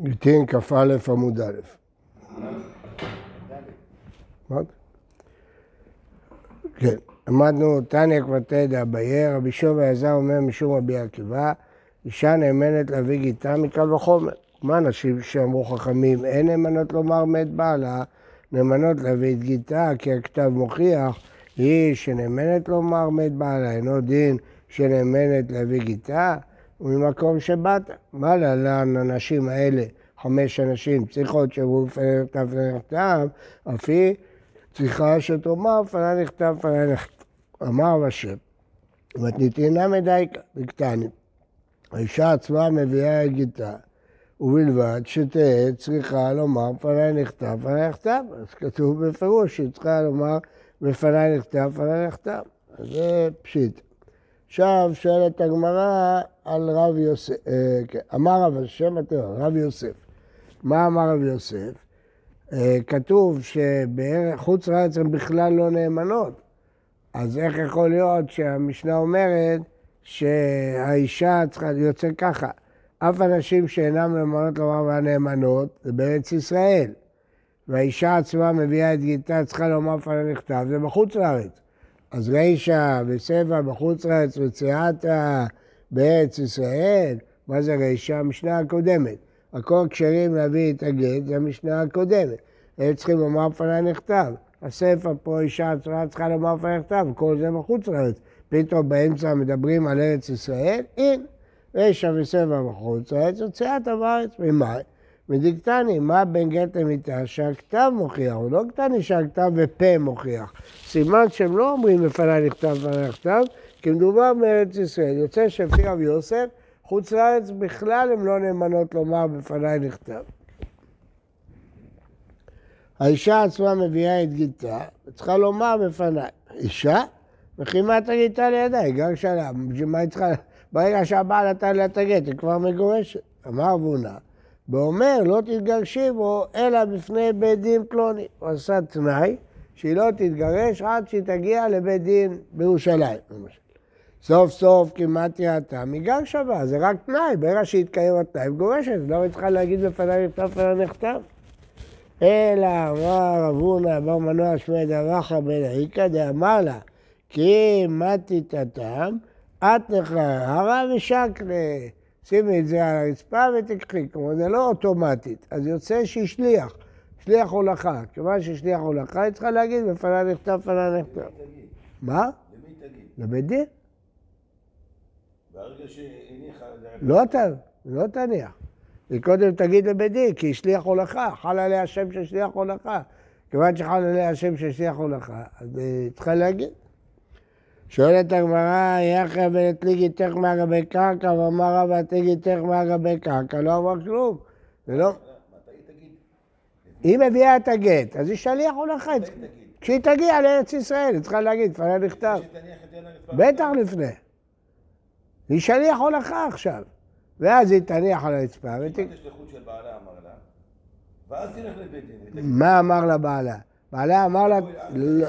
גיטין כ"א עמוד א'. כן, למדנו תניא כבתי דאביי, רבי שובה יזר אומר משום רבי עקיבא, אישה נאמנת להביא גיטה מקל וחומר. מה אנשים שאמרו חכמים, אין נאמנות לומר מת בעלה, נאמנות להביא את גיטה, כי הכתב מוכיח, היא שנאמנת לומר מת בעלה, אינו דין שנאמנת להביא גיטה, וממקום שבאת. מה להלן הנשים האלה, חמש אנשים, צריכות שעברו לפני נכתב לפני נכתב, אף היא צריכה שתאמר לפני נכתב לפני נכתב. אמר השם, ותניתינה מדייקה, בקטנים. האישה עצמה מביאה את גיטה, ובלבד שתהא צריכה לומר בפניי נכתב, בפניי נכתב. אז כתוב בפירוש שהיא צריכה לומר בפניי נכתב, בפניי נכתב. אז זה פשיט. עכשיו שואלת הגמרא על רב יוסף, אה, כן, אמר רב השם רב יוסף. מה אמר רב יוסף? אה, כתוב שבחוץ לארץ הן בכלל לא נאמנות. אז איך יכול להיות שהמשנה אומרת שהאישה צריכה, יוצא ככה, אף אנשים שאינם נאמנות לומר והנאמנות זה בארץ ישראל. והאישה עצמה מביאה את גיטה, צריכה לומר לפני נכתב, זה בחוץ לארץ. אז רישא וסבע בחוץ לארץ וצייתה בארץ ישראל, מה זה רישא? המשנה הקודמת. הכל כשרים להביא את הגט, זה המשנה הקודמת. הם צריכים לומר לפני נכתב. הספר פה אישה עצמה צריכה לומר לפני נכתב, כל זה בחוץ לארץ. פתאום באמצע מדברים על ארץ ישראל, הנה, רישא וסבע בחוץ לארץ, וצייתה בארץ. ממה? מדיקטני, מה בין גט למיטה שהכתב מוכיח, הוא לא קטני שהכתב ופה מוכיח. סימן שהם לא אומרים לפניי נכתב לפניי נכתב, כי מדובר בארץ ישראל. יוצא שלפי רב יוסף, חוץ לארץ בכלל הם לא נאמנות לומר בפניי נכתב. האישה עצמה מביאה את גיטה, וצריכה לומר בפניי, אישה? וכימה את הגיטה לידה, היא גר שלה, בשביל מה היא צריכה... ברגע שהבעל נתן לה את הגט, היא כבר מגורשת. אמר אבונה, ואומר לא תתגרשי בו אלא בפני בית דין פלוני. הוא עשה תנאי שהיא לא תתגרש עד שהיא תגיע לבית דין בירושלים, למשל. סוף סוף כמעט יעתה מגרשה בה, זה רק תנאי, ברגע שהתקיים התנאי, היא מגורשת, לא צריכה להגיד בפניי נכתב ולא נכתב. אלא אמר רב הונא בר מנוע שמי דרחה בן איקא דאמר לה כי מתי תתם את נחרה ושקלה שימי את זה על הרצפה ותקחי, כלומר זה לא אוטומטית, אז יוצא שהיא שליח, שליח הולכה, כיוון ששליח הולכה היא צריכה להגיד בפניי נכתב, בפניי נכתב. מה? למי תגיד? לבית דין? ברגע שהניחה... לא ת... לא תניח. היא קודם תגיד לבית דין, כי היא שליח הולכה, חל עליה השם של שליח הולכה. כיוון שחל עליה השם של שליח הולכה, אז היא צריכה להגיד. שואלת הגמרא, יחיא ונתליגיתך מהגבי קרקע, ואמר רבא תליגיתך מהגבי קרקע, לא אמר כלום. זה לא... היא מביאה את הגט, אז היא שליח. מתי תגיד? כשהיא תגיע לארץ ישראל, היא צריכה להגיד, לפניה נכתב. בטח לפני. היא שליח הולכה עכשיו. ואז היא תניח על הרצפה ואז תלך לבית דין. מה אמר לבעלה? בעלה אמר לה, לא,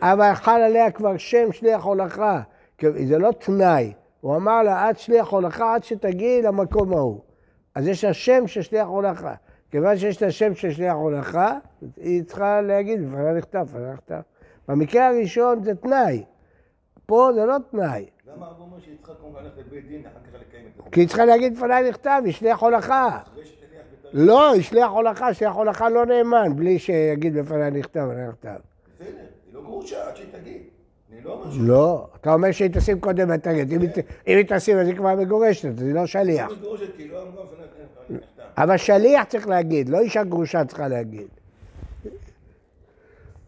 אבל חל עליה כבר שם שליח הולכה. זה לא תנאי. הוא אמר לה, את שליח הולכה עד שתגיעי למקום ההוא. אז יש לה שם של שליח הולכה. כיוון שיש לה שם של שליח הולכה, היא צריכה להגיד, בפניה נכתב, בפניה נכתב. במקרה הראשון זה תנאי. פה זה לא תנאי. למה הרב אומר שהיא צריכה קודם ללכת לבית דין, אחר כך לקיים את זה? כי היא צריכה להגיד בפניי נכתב, היא שליח הולכה. לא, היא שליח הולכה, שליח הולכה לא נאמן, בלי שיגיד בפניי נכתב, בפניי נכתב. בסדר, היא לא גרושה עד שהיא תגיד. אני לא. לא, אתה אומר שהיא תשים קודם הגט. אם היא תשים אז היא כבר מגורשת, אז היא לא שליח. לא נכתב. אבל שליח צריך להגיד, לא אישה גרושה צריכה להגיד.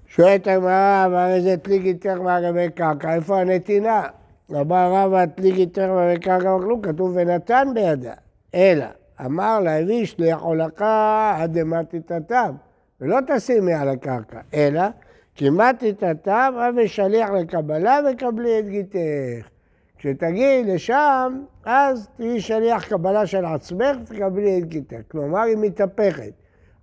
שואלת הגמרא, אמר איזה תליגיתך מהגבי קרקע, איפה הנתינה? אמר רבא תליגיתך מהגבי קרקע וכלום, כתוב ונתן בידה. אלא, אמר לה, הביא שליח הולכה עד דמתי תתם, ולא תשימי על הקרקע, אלא כמעט תתם, אבי שליח לקבלה וקבלי את גיתך. כשתגיעי לשם, אז תהיי שליח קבלה של עצמך ותקבלי את גיתך. כלומר, היא מתהפכת.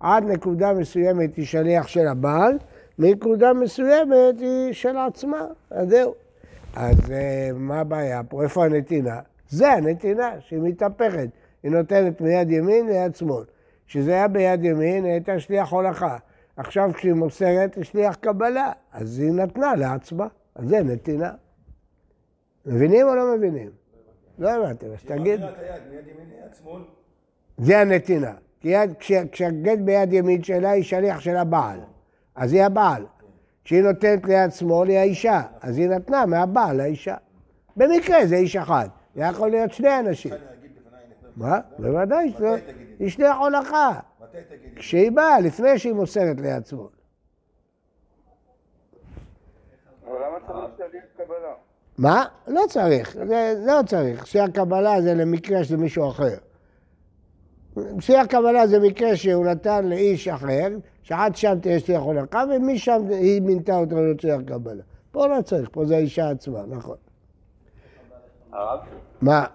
עד נקודה מסוימת היא שליח של הבעל, מנקודה מסוימת היא של עצמה, אז זהו. אז אה, מה הבעיה פה? איפה הנתינה? זה הנתינה, שהיא מתהפכת. היא נותנת מיד ימין ליד שמאל. כשזה היה ביד ימין, היא הייתה שליח הולכה. עכשיו כשהיא מוסרת, היא שליח קבלה. אז היא נתנה לעצמה. אז זה נתינה. מבינים או לא מבינים? לא הבנתם, אז תגיד. זה הנתינה. כי כשהגט ביד ימין שלה היא שליח של הבעל. אז היא הבעל. כשהיא נותנת ליד שמאל היא האישה. אז היא נתנה מהבעל לאישה. במקרה זה איש אחד. זה יכול להיות שני אנשים. אפשר להגיד בפניי נכתב. מה? בוודאי? היא שליח הולכה. מתי תגידי? כשהיא באה, לפני שהיא מוסרת ליד שמאל. אבל למה צריך שליח קבלה? מה? לא צריך, זה לא צריך. שליח קבלה זה למקרה של מישהו אחר. שליח קבלה זה מקרה שהוא נתן לאיש אחר, שעד שם תהיה שליח הולכה, ומשם היא מינתה אותו להיות שליח קבלה. פה לא צריך, פה זה האישה עצמה, נכון. הרב, מה?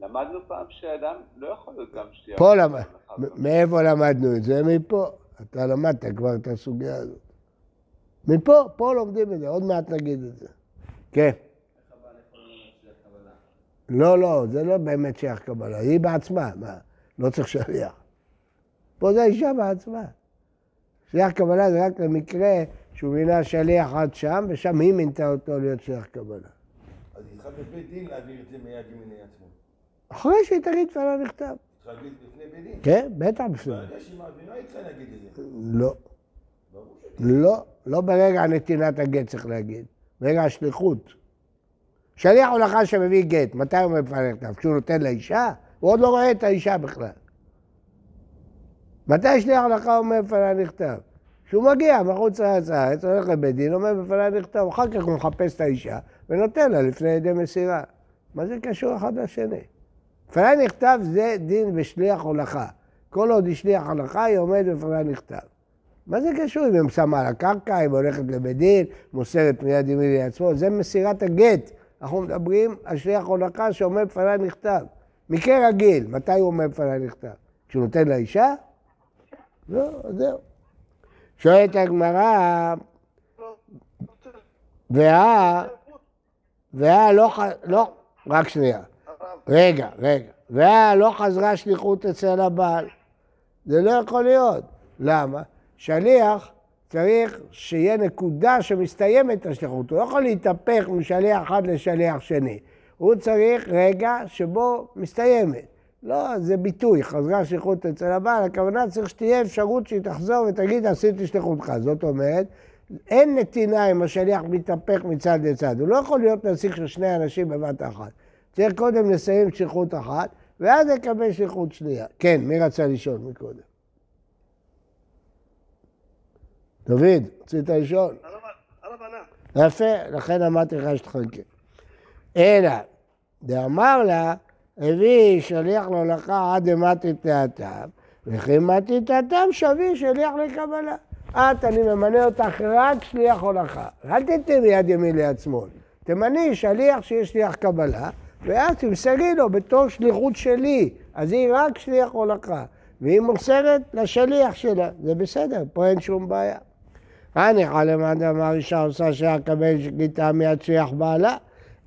למדנו פעם שאדם לא יכול להיות גם שתייה. פה למד... מאיפה למדנו את זה? מפה. אתה למדת כבר את הסוגיה הזאת. מפה, פה לומדים את זה, עוד מעט נגיד את זה. כן. לא, לא, זה לא באמת שייך קבלה, היא בעצמה, מה? לא צריך שליח. פה זה האישה בעצמה. שליח קבלה זה רק למקרה שהוא מינה שליח עד שם, ושם היא מינתה אותו להיות שליח קבלה. אז היא צריכה בבית דין להעביר את זה מיד ליד שמאל. אחרי שהיא תגיד תפלה נכתב. צריכה להגיד לפני בית דין. כן, בטח. ברגע שהיא מעבירה היא צריכה להגיד את זה. לא. לא, לא ברגע נתינת הגט צריך להגיד, ברגע השליחות. שליח הולכה שמביא גט, מתי הוא אומר בפני נכתב? כשהוא נותן לאישה? הוא עוד לא רואה את האישה בכלל. מתי שליח הולכה אומר בפני נכתב? כשהוא מגיע מחוץ לארץ הולך לבית דין, אומר בפני נכתב, אחר כך הוא מחפש את האישה ונותן לה לפני ידי מסירה. מה זה קשור אחד לשני? בפני נכתב זה דין בשליח הולכה. כל עוד היא שליח הולכה, היא עומדת בפני נכתב. מה זה קשור אם היא שמה על הקרקע, אם הולכת לבית דין, מוסרת מיד ליד שמאל? זה מסירת הגט. אנחנו מדברים על שליח הולכה שעומד בפניי נכתב. מקרה רגיל, מתי הוא עומד בפניי נכתב? כשהוא נותן לאישה? לא, זהו. שואלת הגמרא, וה... וה לא, לא, רק שנייה. רגע, רגע. וה לא חזרה שליחות אצל הבעל. זה לא יכול להיות. למה? שליח צריך שיהיה נקודה שמסתיימת השליחות. הוא לא יכול להתהפך משליח אחד לשליח שני. הוא צריך רגע שבו מסתיימת. לא, זה ביטוי, חזרה שליחות אצל הבעל, הכוונה צריך שתהיה אפשרות שהיא תחזור ותגיד עשיתי שליחותך. זאת אומרת, אין נתינה אם השליח מתהפך מצד לצד. הוא לא יכול להיות נציג של שני אנשים בבת אחת. צריך קודם לסיים שליחות אחת, ואז לקבל שליחות שנייה. כן, מי רצה לשאול מקודם? דוד, רצית לשאול? יפה, לכן אמרתי לך שתחכה. אלא, דאמר לה, הביא שליח להולכה עד דמתי תאתם, וכי מתי תאתם שבי שליח לקבלה. את, אני ממנה אותך רק שליח הולכה. אל תתני מיד ימין ליד שמאל. תמני שליח שיש שליח קבלה, ואז תמסרי לו בתור שליחות שלי. אז היא רק שליח הולכה. והיא מוסרת לשליח שלה. זה בסדר, פה אין שום בעיה. הניחא למאן דאמר אישה עושה שליח לקבל גיטה מיד שליח בעלה,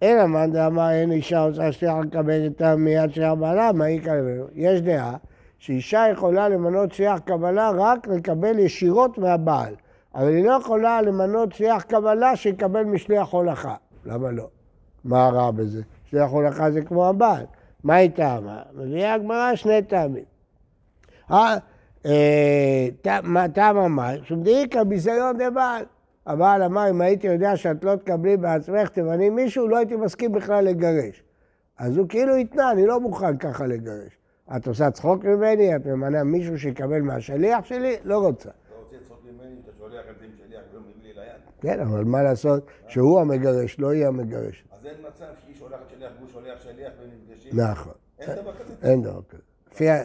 אלא מאן דאמר אין אישה עושה שליח לקבל גיטה מיד שליח בעלה, מה היא כלבת? יש דעה שאישה יכולה למנות שליח קבלה רק לקבל ישירות מהבעל, אבל היא לא יכולה למנות שליח קבלה שיקבל משליח הולכה. למה לא? מה רע בזה? שליח הולכה זה כמו הבעל. מה היא טעמה? מביאה הגמרא שני טעמים. אה, אה, טעם המים, שמדאיקה ביזיון דבעל. הבעל אמר, אם הייתי יודע שאת לא תקבלי בעצמך, תמני מישהו, לא הייתי מסכים בכלל לגרש. אז הוא כאילו התנה, אני לא מוכן ככה לגרש. את עושה צחוק ממני, את ממנה מישהו שיקבל מהשליח שלי? לא רוצה. אתה רוצה לצחוק ממני, אתה שולח את זה עם שליח ולא מביא לי ליד. כן, אבל מה לעשות שהוא המגרש, לא היא המגרש. אז אין מצב שהיא שולחת שליח והוא שולח שליח ונפגשים. נכון. אין דבר כזה. אין דבר כזה.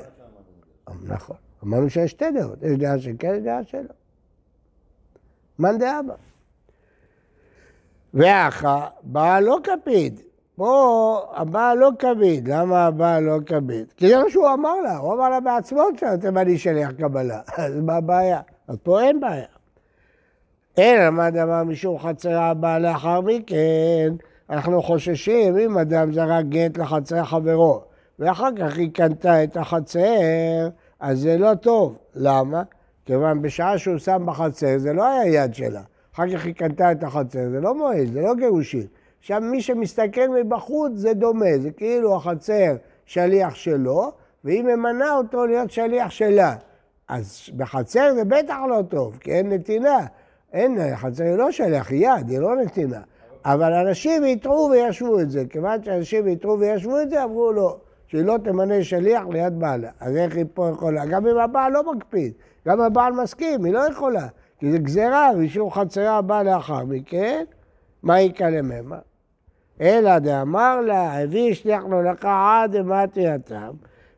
נכון. אמרנו שיש שתי דעות, יש דעה שכן, יש דעה שלא. מאן דאבא. ואחא, בעל לא כפיד. פה הבעל לא כביד. למה הבעל לא כביד? כי זה מה שהוא אמר לה, הוא אמר לה בעצמו שאתם אני שליח קבלה. אז מה הבעיה? אז פה אין בעיה. אלא מה דבר משום חצרה הבאה לאחר מכן, אנחנו חוששים אם אדם זרק גט לחצר חברו, ואחר כך היא קנתה את החצר, אז זה לא טוב. למה? כיוון בשעה שהוא שם בחצר, זה לא היה יד שלה. אחר כך היא קנתה את החצר, זה לא מועד, זה לא גירושין. עכשיו, מי שמסתכל מבחוץ זה דומה, זה כאילו החצר שליח שלו, והיא ממנה אותו להיות שליח שלה. אז בחצר זה בטח לא טוב, כי אין נתינה. אין, חצר היא לא שליח, היא יד, היא לא נתינה. אבל אנשים יתרו וישבו את זה. כיוון שאנשים יתרו וישבו את זה, אמרו לו, שהיא לא תמנה שליח ליד בעלה. אז איך היא פה יכולה? גם אם הבעל לא מקפיד, גם הבעל מסכים, היא לא יכולה. כי זה גזירה, ואישור חצרה הבא לאחר מכן, מה יקה לממה? אלא דאמר לה, הביא שליח לו לך עד אמתי התם,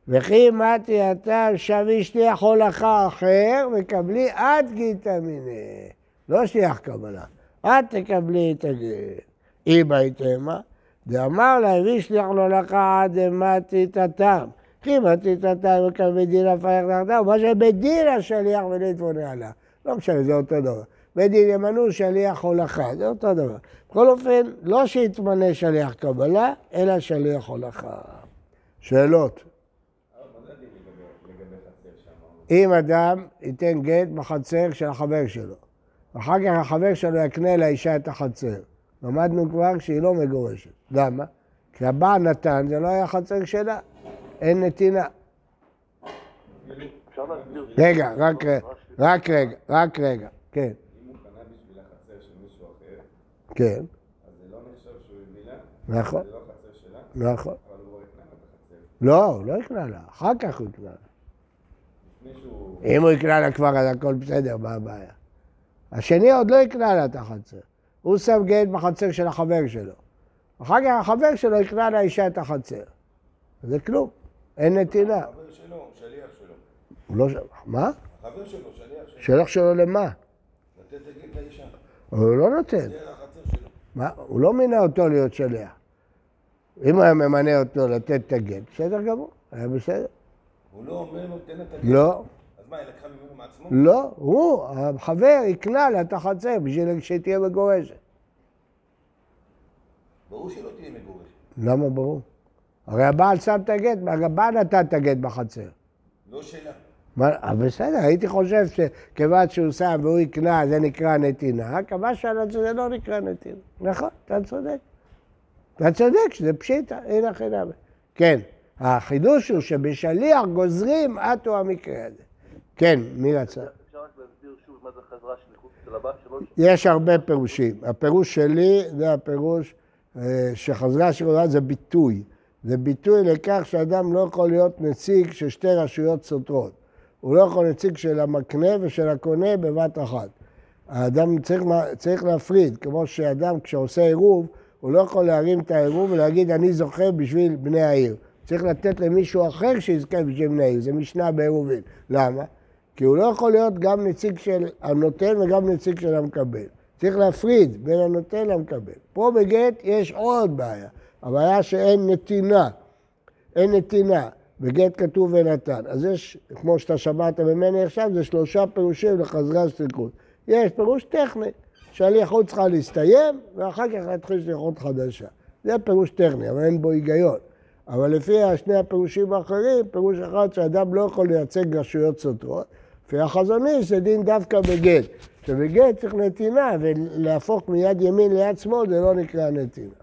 וכי אמתי התם שבי שליח הולכה אחר, וקבלי עד גיתא מיניה. לא שליח קבלה, את תקבלי את הגט. אם הייתמה, דאמר לה, הביא שליח לו לך עד אמתי התם. כי אמתי התם וקבל דין הפייך תחתיו, מה שבית דין השליח ולהתבונן עליו. לא משנה, זה אותו דבר. בית דין ימנו שליח הולכה, זה אותו דבר. בכל אופן, לא שיתמנה שליח קבלה, אלא שליח הולכה. שאלות. אם אדם ייתן גט בחצר של החבר שלו, ואחר כך החבר שלו יקנה לאישה את החצר, למדנו כבר שהיא לא מגורשת. למה? כי הבעל נתן, זה לא היה חצר שלה, אין נתינה. אפשר להסביר רגע, רק, רק רגע, רק רגע, כן, אם הוא קנה בשביל החצר של מישהו אחר, כן, אז זה לא נחשב שהוא נכון, זה לא חצר שלה, נכון. אבל הוא כבר הקנה לה את החצר. לא, הוא לא יקנה לה, אחר כך הוא יקנה לה. אם הוא יקנה לה כבר, אז הכל בסדר, מה הבעיה? השני עוד לא יקנה לה את החצר. הוא שם גט בחצר של החבר שלו. אחר כך החבר שלו יקנה לאישה את החצר. זה כלום, אין נתינה. החבר שלו, שליח שלו. הוא לא... מה? החבר שלו, שליח שלו. שלח שלו למה? לתת את לאישה. הוא לא נותן. מה? הוא לא מינה אותו להיות שליח. אם הוא היה ממנה אותו לתת את הגט, בסדר גמור, היה בסדר. הוא לא אומר נותן את הגט. לא, מה, היא לקחה ממנו מעצמו? לא, הוא, החבר, יקנה לה את החצר בשביל שתהיה מגורשת. ברור שלא תהיה מגורשת. למה ברור? הרי הבעל שם את הגט, הבעל נתן את הגט בחצר. לא. מה, אה, בסדר, הייתי חושב שכיוון שהוא שם והוא יקנה, זה נקרא נתינה, כמה שעל זה לא נקרא נתינה. נכון, אתה צודק. אתה צודק שזה פשיטה, אין הכי. כן, החידוש הוא שבשליח גוזרים עטו המקרה הזה. כן, מי רצה? אפשר רק להסביר שוב מה זה חזרה שליחות של הבת שלו? יש הרבה פירושים. הפירוש שלי זה הפירוש אה, שחזרה שחזרה זה ביטוי. זה ביטוי לכך שאדם לא יכול להיות נציג של שתי רשויות סותרות. הוא לא יכול נציג של המקנה ושל הקונה בבת אחת. האדם צריך, צריך להפריד, כמו שאדם כשעושה עירוב, הוא לא יכול להרים את העירוב ולהגיד אני זוכה בשביל בני העיר. צריך לתת למישהו אחר שיזכה בשביל בני העיר, זה משנה בעירובין. למה? כי הוא לא יכול להיות גם נציג של הנותן וגם נציג של המקבל. צריך להפריד בין הנותן למקבל. פה בגט יש עוד בעיה, הבעיה שאין נתינה. אין נתינה. בגט כתוב ונתן. אז יש, כמו שאתה שמעת ממני עכשיו, זה שלושה פירושים לחזרה שליחות. יש פירוש טכני, שהליכות צריכה להסתיים, ואחר כך להתחיל שליחות חדשה. זה פירוש טכני, אבל אין בו היגיון. אבל לפי שני הפירושים האחרים, פירוש אחד שאדם לא יכול לייצג רשויות סותרות, לפי החזון איש זה דין דווקא בגט. שבגט צריך נתינה, ולהפוך מיד ימין ליד שמאל זה לא נקרא נתינה.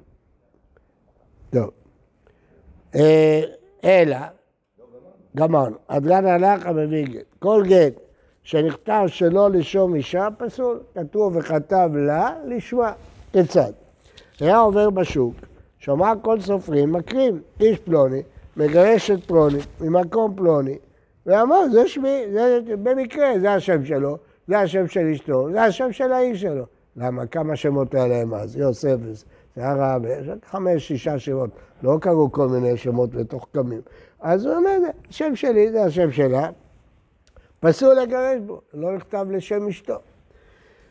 טוב. אה, אלא, גמרנו. הדגן הלך המביא גט. כל גט שנכתב שלא לשום אישה פסול, כתוב וכתב לה לשמה. כיצד? היה עובר בשוק, שמע כל סופרים מקרים, איש פלוני, מגרש את פלוני ממקום פלוני, ואמר, זה שמי, זה במקרה, זה השם שלו, זה השם של אשתו, זה השם של האיש שלו. למה? כמה שמות היה להם אז? יוסף, רק חמש, שישה שמות. לא קראו כל מיני שמות מתוחכמים. אז הוא אומר, השם שלי, זה השם שלה. פסול לגרש בו, לא נכתב לשם אשתו.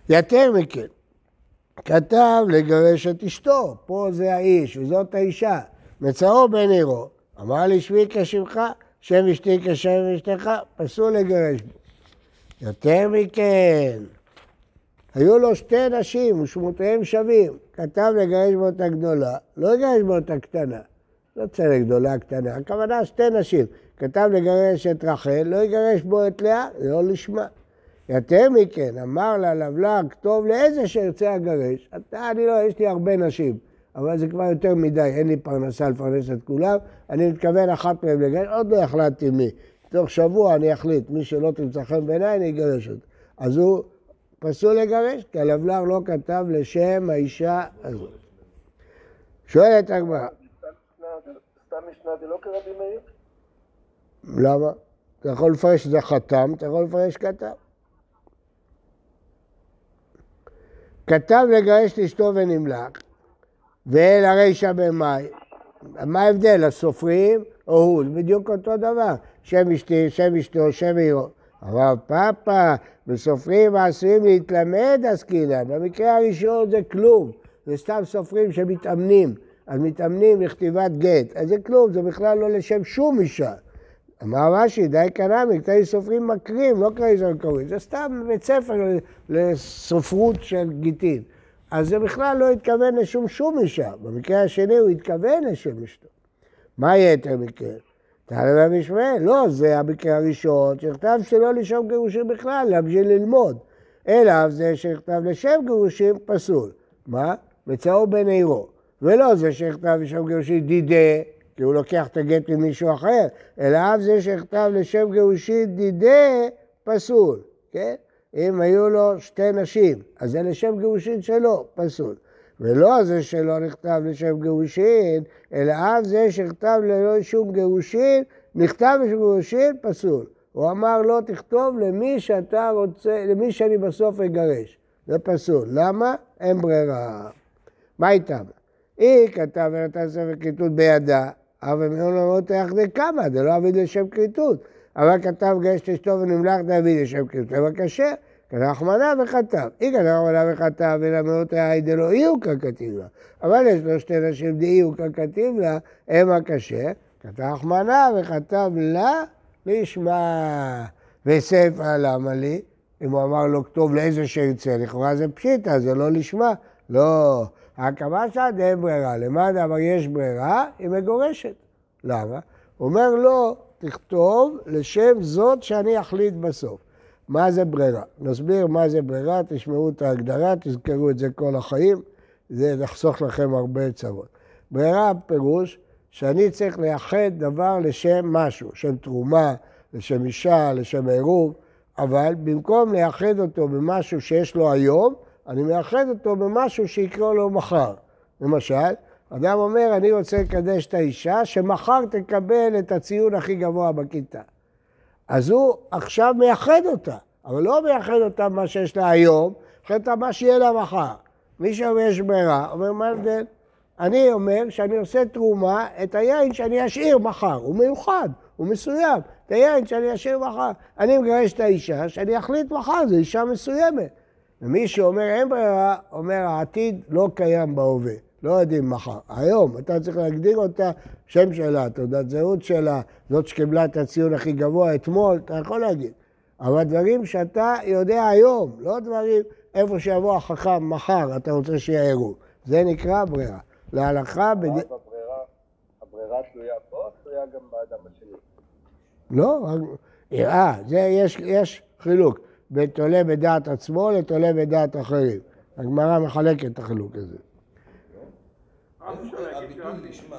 יותר מכן, כתב לגרש את אשתו, פה זה האיש וזאת האישה, מצאו בן עירו, אמר לי שמי כשמך, שם אשתי כשם אשתך, פסול לגרש בו. יותר מכן, היו לו שתי נשים ושמותיהם שווים, כתב לגרש בו את הגדולה, לא לגרש בו את הקטנה. לא צלע גדולה, קטנה, הכוונה שתי נשים. כתב לגרש את רחל, לא יגרש בו את לאה, זה לא לשמה. יותר מכן, אמר לה לבלר, כתוב לאיזה שירצה אגרש. אתה, אני לא, יש לי הרבה נשים, אבל זה כבר יותר מדי, אין לי פרנסה לפרנס את כולם, אני מתכוון אחת מהן לגרש, עוד לא החלטתי מי. תוך שבוע אני אחליט, מי שלא תמצא חן בעיניי, אני אגרש אותו. אז הוא פסול לגרש, כי הלבלר לא כתב לשם האישה הזאת. שואלת הגמרא, סתם משנה- זה לא כרבי מאיר? למה? אתה יכול לפרש שזה חתם, אתה יכול לפרש כתב. כתב לגרש לאשתו ונמלך, ואל הרישא במאי. מה ההבדל, הסופרים או הוא? זה בדיוק אותו דבר. שם אשתי, שם אשתו, שם עירו. אבל פאפה, בסופרים העשויים להתלמד עסקינן. במקרה הראשון זה כלום. זה סתם סופרים שמתאמנים. אז מתאמנים לכתיבת גט. אז זה כלום, זה בכלל לא לשם שום אישה. אמר רש"י, די קנמי, קטעי סופרים מקרים, לא קטעי סופרים קוראים. זה סתם בית ספר לסופרות של גיטין. אז זה בכלל לא התכוון לשום שום אישה. במקרה השני הוא התכוון לשם אשתו. מה יתר מקרה? תעלה במשמעאל. לא, זה המקרה הראשון, שנכתב שלא לשם גירושים בכלל, אלא בשביל ללמוד. אלא זה שנכתב לשם גירושים פסול. מה? מצאו בן עירו. ולא זה שנכתב לשם גירושים דידה, כי הוא לוקח את הגט ממישהו אחר, אלא אף זה שנכתב לשם גירושין דידה פסול, כן? אם היו לו שתי נשים, אז זה לשם גירושין שלו, פסול. ולא זה שלא נכתב לשם גירושין, אלא אף זה שנכתב ללא שום גירושין, נכתב לשם גירושין, פסול. הוא אמר לא תכתוב למי שאתה רוצה, למי שאני בסוף אגרש. זה פסול. למה? אין ברירה. מה איתם? היא כתב ונתן ספר כריתות בידה, אבל מיון אמרות יחדי כמה, זה לא אביד לשם כריתות. אבל כתב גשת אשתו ונמלך דאביד לשם כריתות, אבל כשר. כתב רחמנה וכתב. היא כתב רחמנה וכתב, ולמאות ראי דלא אי ככתיב לה. אבל יש לו שתי נשים דאי הוא ככתיב לה, הם הכשר. כתב רחמנה וכתב לה לשמה. וספר למה לי? אם הוא אמר לו כתוב לאיזה שירצה, לכאורה זה פשיטה, זה לא לשמה. לא. ההקמה שלה די ברירה. למען אבל יש ברירה, היא מגורשת. למה? הוא אומר לו, תכתוב לשם זאת שאני אחליט בסוף. מה זה ברירה? נסביר מה זה ברירה, תשמעו את ההגדרה, תזכרו את זה כל החיים, זה יחסוך לכם הרבה צרות. ברירה פירוש שאני צריך לייחד דבר לשם משהו, שם תרומה, לשם אישה, לשם עירוב, אבל במקום לייחד אותו במשהו שיש לו היום, אני מייחד אותו במשהו שיקרה לו מחר. למשל, אדם אומר, אני רוצה לקדש את האישה, שמחר תקבל את הציון הכי גבוה בכיתה. אז הוא עכשיו מייחד אותה, אבל לא מייחד אותה במה שיש לה היום, מייחד אותה במה שיהיה לה מחר. מי שאומר יש ברירה, אומר מה ההבדל? אני אומר שאני עושה תרומה, את היין שאני אשאיר מחר, הוא מיוחד, הוא מסוים. את היין שאני אשאיר מחר. אני מגרש את האישה, שאני אחליט מחר, זו אישה מסוימת. ומי שאומר אין ברירה, אומר העתיד לא קיים בהווה, לא יודעים מחר. היום, אתה צריך להגדיר אותה, שם שלה, תעודת זהות שלה, זאת שקיבלה את הציון הכי גבוה אתמול, אתה יכול להגיד. אבל דברים שאתה יודע היום, לא דברים איפה שיבוא החכם מחר, אתה רוצה שיערו. זה נקרא ברירה. להלכה, בד... ואז הברירה, הברירה תלויה או תלויה גם באדם השני. לא, יראה, זה יש, יש חילוק בין תולה בדעת עצמו לתולה בדעת אחרים. הגמרא מחלקת את החילוק הזה. הביטוי לשמה,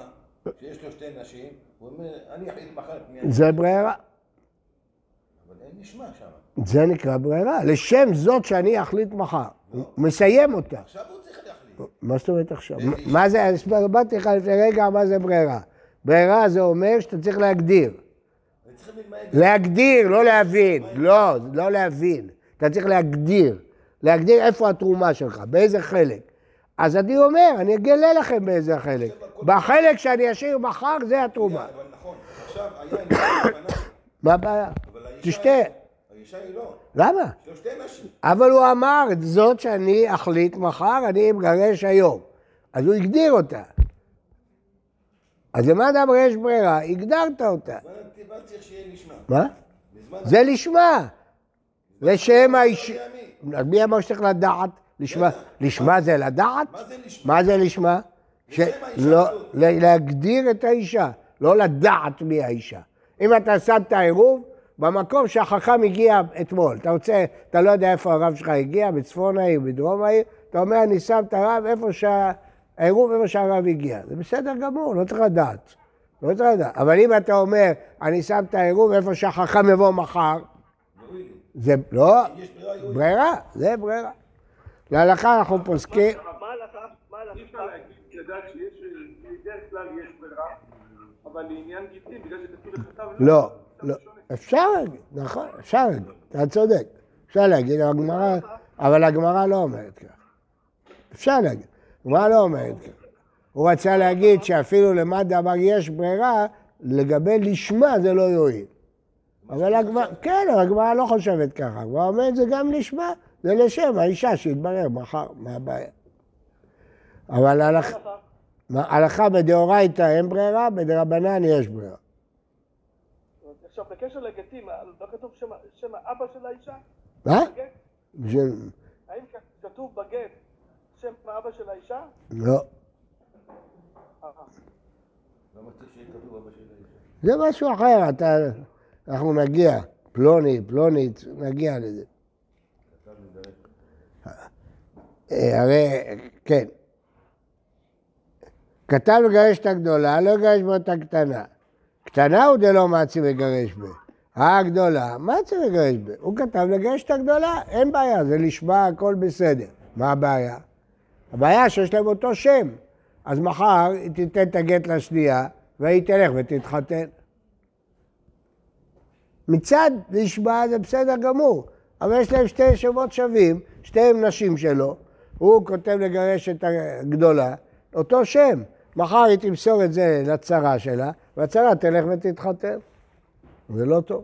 שיש לו שתי נשים, הוא אומר, אני אחליט מחר את מי אני... זה ברירה. אבל אין לשמה שם. זה נקרא ברירה. לשם זאת שאני אחליט מחר. הוא מסיים אותה. עכשיו הוא צריך להחליט. מה זאת אומרת עכשיו? מה זה, הסברתי לך לפני רגע מה זה ברירה. ברירה זה אומר שאתה צריך להגדיר. להגדיר, לא להבין. לא, לא להבין. אתה צריך להגדיר. להגדיר איפה התרומה שלך, באיזה חלק. אז אני אומר, אני אגלה לכם באיזה חלק. בחלק שאני אשאיר מחר, זה התרומה. אבל נכון, עכשיו לפניו, מה הבעיה? תשתה. האישה היא לא. למה? אבל הוא אמר, זאת שאני אחליט מחר, אני מגרש היום. אז הוא הגדיר אותה. אז למה אומר יש ברירה? הגדרת אותה. מה? זה לשמה. לשם האיש... מי אמר שצריך לדעת? לשמה, לשמה זה לדעת? מה זה לשמה? מה זה לשמה? לא, להגדיר את האישה, לא לדעת מי האישה. אם אתה שם את העירוב, במקום שהחכם הגיע אתמול, אתה רוצה, אתה לא יודע איפה הרב שלך הגיע, בצפון העיר, בדרום העיר, אתה אומר, אני שם את הרב איפה שהעירוב, איפה שהרב הגיע. זה בסדר גמור, לא צריך לדעת. לא צריך לדעת. אבל אם אתה אומר, אני שם את העירוב איפה שהחכם יבוא מחר, זה לא. ברירה, זה ברירה. להלכה אנחנו פוסקים, מה ההלכה? מה אי אפשר ההלכה? להגיד, לדעת שיש, בדרך כלל יש ברירה, אבל לעניין גיטין, בגלל שכתוב בכתב, לא, לא. אפשר להגיד, נכון, אפשר להגיד, אתה צודק. אפשר להגיד, אבל הגמרא, אבל הגמרא לא אומרת כך. אפשר להגיד, הגמרא לא אומרת כך. הוא רצה להגיד שאפילו למד אמר יש ברירה, לגבי לשמה זה לא יועיל. אבל הגמרא, כן, הגמרא לא חושבת ככה. הגמרא אומרת זה גם לשמה, זה לשם האישה שיתברר מחר, מה הבעיה. אבל הלכ- מה, הלכה בדאורייתא אין ברירה, בדרבנן יש ברירה. עכשיו, בקשר לגטים, לא כתוב שם- שם האבא של האישה? מה? האם כתוב בגט שם האבא של האישה? לא. אה, למה צריך שיהיה כתוב אבא של האישה? זה משהו אחר, אתה, אנחנו נגיע, פלוני, פלונית, נגיע לזה. הרי, כן. כתב לגרש את הגדולה, לא יגרש בו את הקטנה. קטנה הוא דלא מצי לגרש בה. הגדולה, מצי לגרש בה. הוא כתב לגרש את הגדולה, אין בעיה, זה לשמה הכל בסדר. מה הבעיה? הבעיה שיש להם אותו שם. אז מחר היא תיתן את הגט לשנייה, והיא תלך ותתחתן. מצד לשמה זה בסדר גמור, אבל יש להם שתי שמות שווים, שתיהם נשים שלו, הוא כותב לגרש את הגדולה, אותו שם. מחר היא תמסור את זה לצרה שלה, והצרה תלך ותתחתן. זה לא טוב.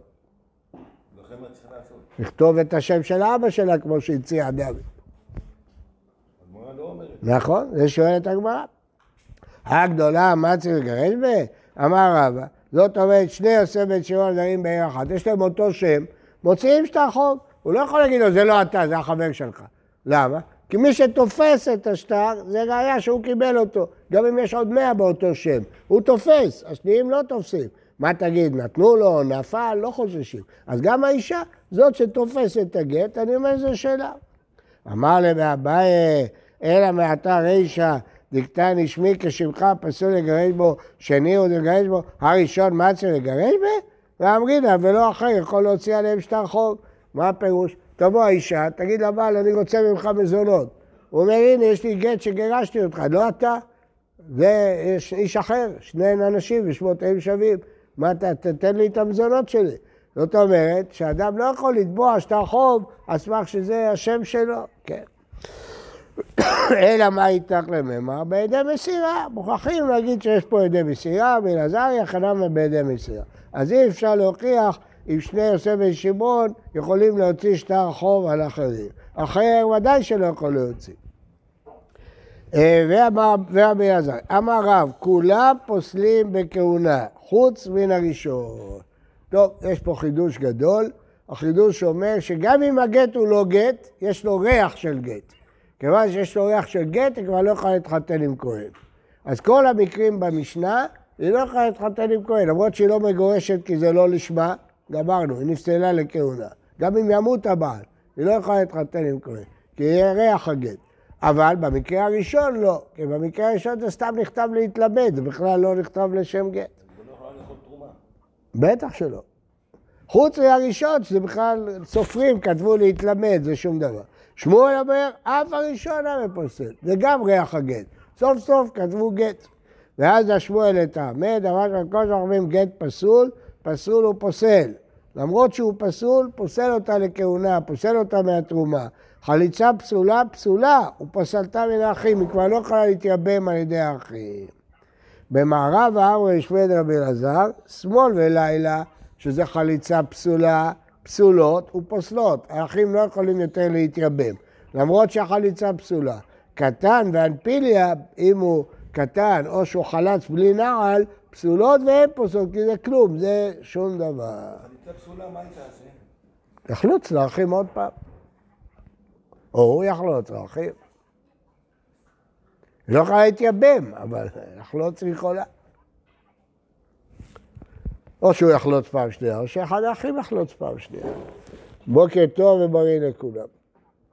לכתוב את השם של אבא שלה, כמו שהציע דוד. לא. נכון? זה שואלת הגמרא. הגדולה, מה צריך לגרש בה? אמר רבא, זאת אומרת, שני יוסף בן שמעון גרים בעיר אחת, יש להם אותו שם, מוציאים שטר חוב. הוא לא יכול להגיד לו, זה לא אתה, זה החבר שלך. למה? כי מי שתופס את השטר, זה ראיה שהוא קיבל אותו. גם אם יש עוד מאה באותו שם. הוא תופס, השניים לא תופסים. מה תגיד, נתנו לו, נפל, לא חוששים. אז גם האישה, זאת שתופסת את הגט, אני אומר, זו שאלה. אמר למאביי, אלא מעתה רישא דקתני שמי כשמך פסול לגרש בו, שני הוא לגרש בו, הראשון מצא לגרש בו? ואמרינא ולא אחר יכול להוציא עליהם שטר חוב. מה הפירוש? תבוא האישה, תגיד לבעל, אני רוצה ממך מזונות. הוא אומר, הנה, יש לי גט שגירשתי אותך, לא אתה. זה יש איש אחר, שני אנשים ושמותיהם שווים. מה אתה, תתן לי את המזונות שלי. זאת אומרת שאדם לא יכול לתבוע שטר חוב על סמך שזה השם שלו, כן. אלא מה איתך לממר? בידי מסירה. מוכרחים להגיד שיש פה ידי מסירה, באלעזריה חנמה בידי מסירה. אז אי אפשר להוכיח אם שני יוסף בן שמעון יכולים להוציא שטר חוב על אחרים. אחר ודאי שלא יכול להוציא. אה, ואמר רבי אלעזר, אמר רב, כולם פוסלים בכהונה, חוץ מן הראשון. טוב, יש פה חידוש גדול. החידוש אומר שגם אם הגט הוא לא גט, יש לו ריח של גט. כיוון שיש לו ריח של גט, היא כבר לא יכולה להתחתן עם כהן. אז כל המקרים במשנה, היא לא יכולה להתחתן עם כהן, למרות שהיא לא מגורשת כי זה לא לשמה, גמרנו, היא נפסלה לכהונה. גם אם ימות הבעל, היא לא יכולה להתחתן עם כהן, כי יהיה ריח הגט. אבל במקרה הראשון לא, כי במקרה הראשון זה סתם נכתב להתלמד, זה בכלל לא נכתב לשם גט. לא. בטח שלא. חוץ מהראשון, שזה בכלל סופרים, כתבו להתלמד, זה שום דבר. שמואל אומר, אף הראשון היה פוסל, זה גם ריח הגט. סוף סוף כתבו גט. ואז השמואל לתעמד, אמר שהקדוש ברוך הוא גט פסול, פסול הוא פוסל. למרות שהוא פסול, פוסל אותה לכהונה, פוסל אותה מהתרומה. חליצה פסולה, פסולה, הוא פסלתה מן האחים, היא כבר לא יכולה להתייבם על ידי האחים. במערב ההר הוא רבי אלעזר, שמאל ולילה, שזה חליצה פסולה, פסולות ופוסלות. האחים לא יכולים יותר להתייבם, למרות שהחליצה פסולה. קטן ואנפיליה, אם הוא קטן או שהוא חלץ בלי נעל, פסולות ואין פוסלות, כי זה כלום, זה שום דבר. חליצה פסולה, מה היא תעשה? יחלוץ לאחים עוד פעם. או הוא יחלוץ לאחים. היא לא יכולה להתייבם, אבל לחלוץ היא יכולה. או שהוא יחלוץ פעם שנייה, או שאחד האחים יחלוץ פעם שנייה. בוקר טוב ובריא לכולם.